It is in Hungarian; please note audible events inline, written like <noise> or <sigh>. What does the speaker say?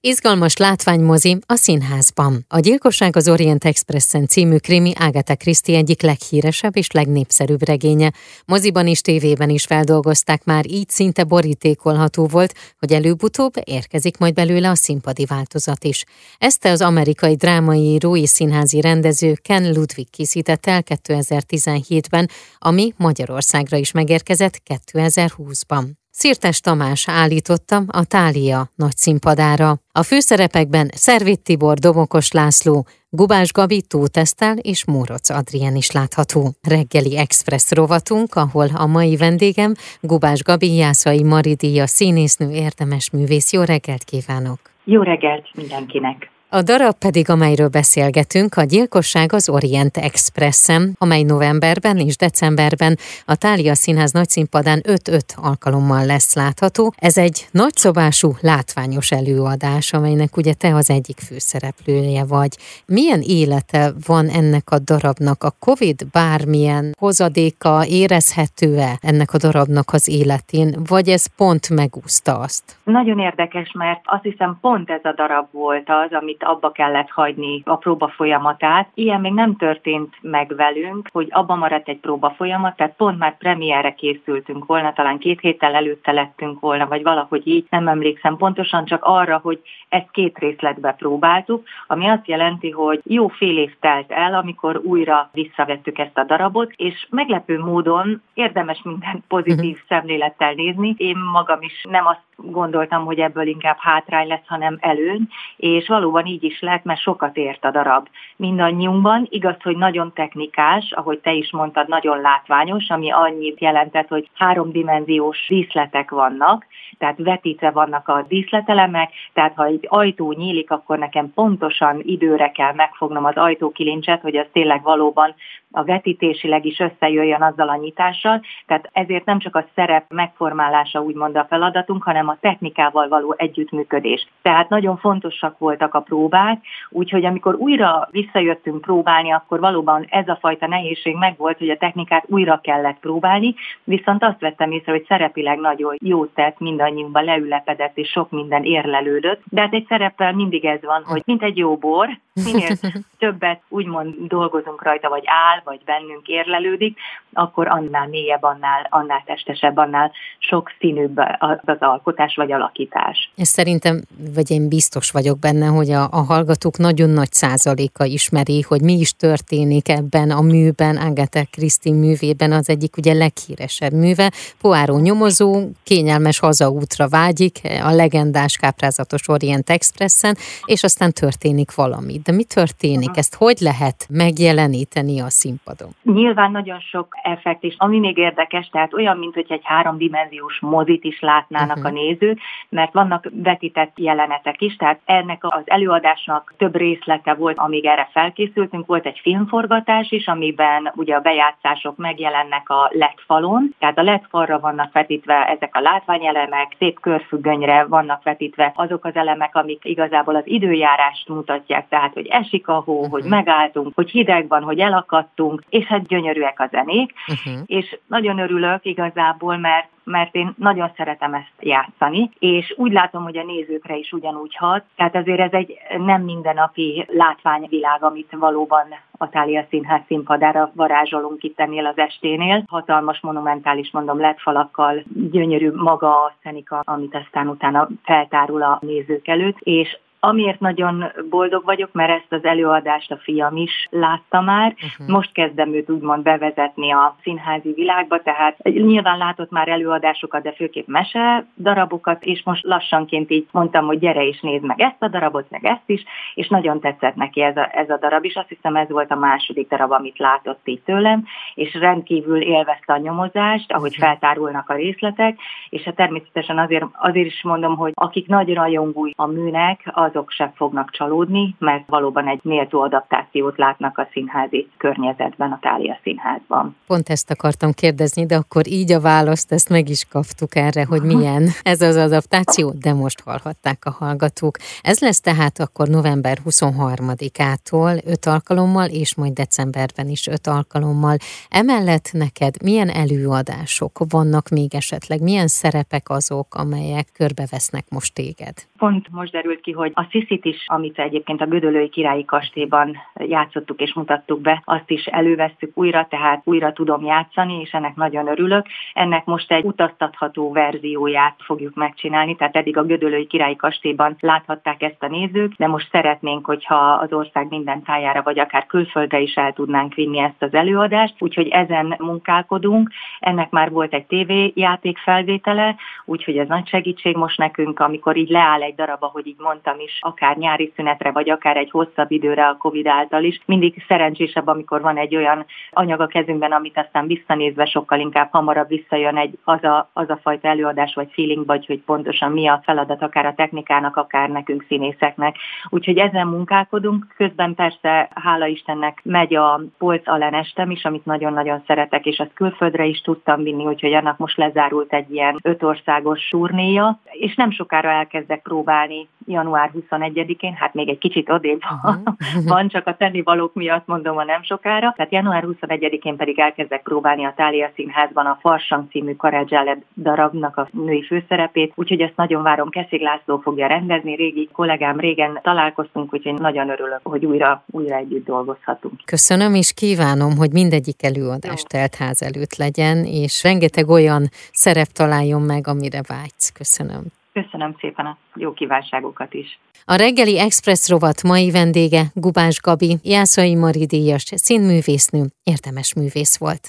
Izgalmas látványmozi a színházban. A Gyilkosság az Orient Expressen című krimi Agatha Christie egyik leghíresebb és legnépszerűbb regénye. Moziban is, tévében is feldolgozták már, így szinte borítékolható volt, hogy előbb-utóbb érkezik majd belőle a színpadi változat is. Ezt az amerikai drámaíró és színházi rendező Ken Ludwig készített el 2017-ben, ami Magyarországra is megérkezett 2020-ban. Szirtes Tamás állította a Tália nagy színpadára. A főszerepekben Szervit Tibor, Domokos László, Gubás Gabi, Tótesztel és Móroc Adrien is látható. Reggeli Express rovatunk, ahol a mai vendégem Gubás Gabi, Jászai Maridia, színésznő, érdemes művész. Jó reggelt kívánok! Jó reggelt mindenkinek! A darab pedig, amelyről beszélgetünk, a Gyilkosság az Orient Expressen, amely novemberben és decemberben a Tália Színház nagyszínpadán 5-5 alkalommal lesz látható. Ez egy nagyszobású, látványos előadás, amelynek ugye te az egyik főszereplője vagy. Milyen élete van ennek a darabnak? A Covid bármilyen hozadéka érezhető-e ennek a darabnak az életén, vagy ez pont megúszta azt? Nagyon érdekes, mert azt hiszem pont ez a darab volt az, amit itt abba kellett hagyni a próba folyamatát. Ilyen még nem történt meg velünk, hogy abba maradt egy próba folyamat, tehát pont már premierre készültünk volna, talán két héttel előtte lettünk volna, vagy valahogy így, nem emlékszem pontosan, csak arra, hogy ezt két részletbe próbáltuk, ami azt jelenti, hogy jó fél év telt el, amikor újra visszavettük ezt a darabot, és meglepő módon érdemes minden pozitív uh-huh. szemlélettel nézni. Én magam is nem azt gondoltam, hogy ebből inkább hátrány lesz, hanem előny, és valóban így is lett, mert sokat ért a darab mindannyiunkban. Igaz, hogy nagyon technikás, ahogy te is mondtad, nagyon látványos, ami annyit jelentett, hogy háromdimenziós díszletek vannak, tehát vetítve vannak a díszletelemek, tehát ha egy ajtó nyílik, akkor nekem pontosan időre kell megfognom az ajtókilincset, hogy az tényleg valóban a vetítésileg is összejöjjön azzal a nyitással, tehát ezért nem csak a szerep megformálása úgymond a feladatunk, hanem a technikával való együttműködés. Tehát nagyon fontosak voltak a próbák, úgyhogy amikor újra visszajöttünk próbálni, akkor valóban ez a fajta nehézség megvolt, hogy a technikát újra kellett próbálni, viszont azt vettem észre, hogy szerepileg nagyon jót tett, mindannyiunkban leülepedett, és sok minden érlelődött. De hát egy szereppel mindig ez van, hogy mint egy jó bor, minél <laughs> többet úgymond dolgozunk rajta, vagy áll, vagy bennünk érlelődik, akkor annál mélyebb, annál, annál testesebb, annál sok színűbb az alkotás vagy alakítás. Ez szerintem, vagy én biztos vagyok benne, hogy a, a hallgatók nagyon nagy százaléka ismeri, hogy mi is történik ebben a műben, Agatha Christie művében az egyik ugye leghíresebb műve. Poáró nyomozó, kényelmes hazaútra vágyik, a legendás káprázatos Orient Expressen, és aztán történik valami. De mi történik? Ezt hogy lehet megjeleníteni a színpadon? Nyilván nagyon sok effekt is, ami még érdekes, tehát olyan, mint hogy egy háromdimenziós mozit is látnának uh-huh. a nézők, mert vannak vetített jelenetek is, tehát ennek az előadásnak több részlete volt, amíg erre felkészültünk, volt egy filmforgatás is, amiben ugye a bejátszások megjelennek a LED falon, tehát a LED falra vannak vetítve ezek a látványelemek, szép körfüggönyre vannak vetítve azok az elemek, amik igazából az időjárást mutatják, tehát hogy esik a hó, uh-huh. hogy megálltunk, hogy hideg van, hogy elakadtunk, és hát gyönyörűek a zenék, uh-huh. és nagyon örülök igazából, mert mert én nagyon szeretem ezt játszani, és úgy látom, hogy a nézőkre is ugyanúgy hat. Tehát azért ez egy nem mindennapi látványvilág, amit valóban a Tália Színház színpadára varázsolunk itt ennél az esténél. Hatalmas, monumentális, mondom, lett falakkal, gyönyörű maga a szenika, amit aztán utána feltárul a nézők előtt, és Amiért nagyon boldog vagyok, mert ezt az előadást a fiam is látta már. Uh-huh. Most kezdem őt úgymond bevezetni a színházi világba, tehát nyilván látott már előadásokat, de főképp mese darabokat, és most lassanként így mondtam, hogy gyere és nézd meg ezt a darabot, meg ezt is, és nagyon tetszett neki ez a, ez a darab is. Azt hiszem ez volt a második darab, amit látott így tőlem, és rendkívül élvezte a nyomozást, ahogy uh-huh. feltárulnak a részletek, és hát természetesen azért, azért is mondom, hogy akik nagy rajongói a műnek, azok sem fognak csalódni, mert valóban egy méltó adaptációt látnak a színházi környezetben, a Tália Színházban. Pont ezt akartam kérdezni, de akkor így a választ, ezt meg is kaptuk erre, hogy milyen ez az adaptáció, de most hallhatták a hallgatók. Ez lesz tehát akkor november 23-ától öt alkalommal, és majd decemberben is öt alkalommal. Emellett neked milyen előadások vannak még esetleg, milyen szerepek azok, amelyek körbevesznek most téged? Pont most derült ki, hogy a Sziszit is, amit egyébként a Gödölői Királyi Kastélyban játszottuk és mutattuk be, azt is elővesztük újra, tehát újra tudom játszani, és ennek nagyon örülök. Ennek most egy utaztatható verzióját fogjuk megcsinálni, tehát eddig a Gödölői Királyi Kastélyban láthatták ezt a nézők, de most szeretnénk, hogyha az ország minden tájára, vagy akár külföldre is el tudnánk vinni ezt az előadást, úgyhogy ezen munkálkodunk. Ennek már volt egy tévéjáték felvétele, úgyhogy ez nagy segítség most nekünk, amikor így leáll egy darab, ahogy így mondtam is, akár nyári szünetre, vagy akár egy hosszabb időre a Covid által is. Mindig szerencsésebb, amikor van egy olyan anyag a kezünkben, amit aztán visszanézve sokkal inkább hamarabb visszajön egy az a, az a fajta előadás vagy feeling, vagy hogy pontosan mi a feladat akár a technikának, akár nekünk színészeknek. Úgyhogy ezen munkálkodunk. Közben persze, hála Istennek, megy a polc Alen estem is, amit nagyon-nagyon szeretek, és azt külföldre is tudtam vinni, úgyhogy annak most lezárult egy ilyen ötországos turnéja, és nem sokára elkezdek próbálni január 21-én, hát még egy kicsit odébb uh-huh. <laughs> van, csak a tennivalók miatt mondom a nem sokára. Tehát január 21-én pedig elkezdek próbálni a Tália Színházban a Farsang című Karadzsále darabnak a női főszerepét, úgyhogy ezt nagyon várom. Keszig László fogja rendezni, régi kollégám, régen találkoztunk, úgyhogy nagyon örülök, hogy újra, újra együtt dolgozhatunk. Köszönöm, és kívánom, hogy mindegyik előadás teltház előtt legyen, és rengeteg olyan szerep találjon meg, amire vágysz. Köszönöm. Köszönöm szépen a jó kívánságokat is. A reggeli Express rovat mai vendége Gubás Gabi, Jászai Mari díjas színművésznő, értemes művész volt.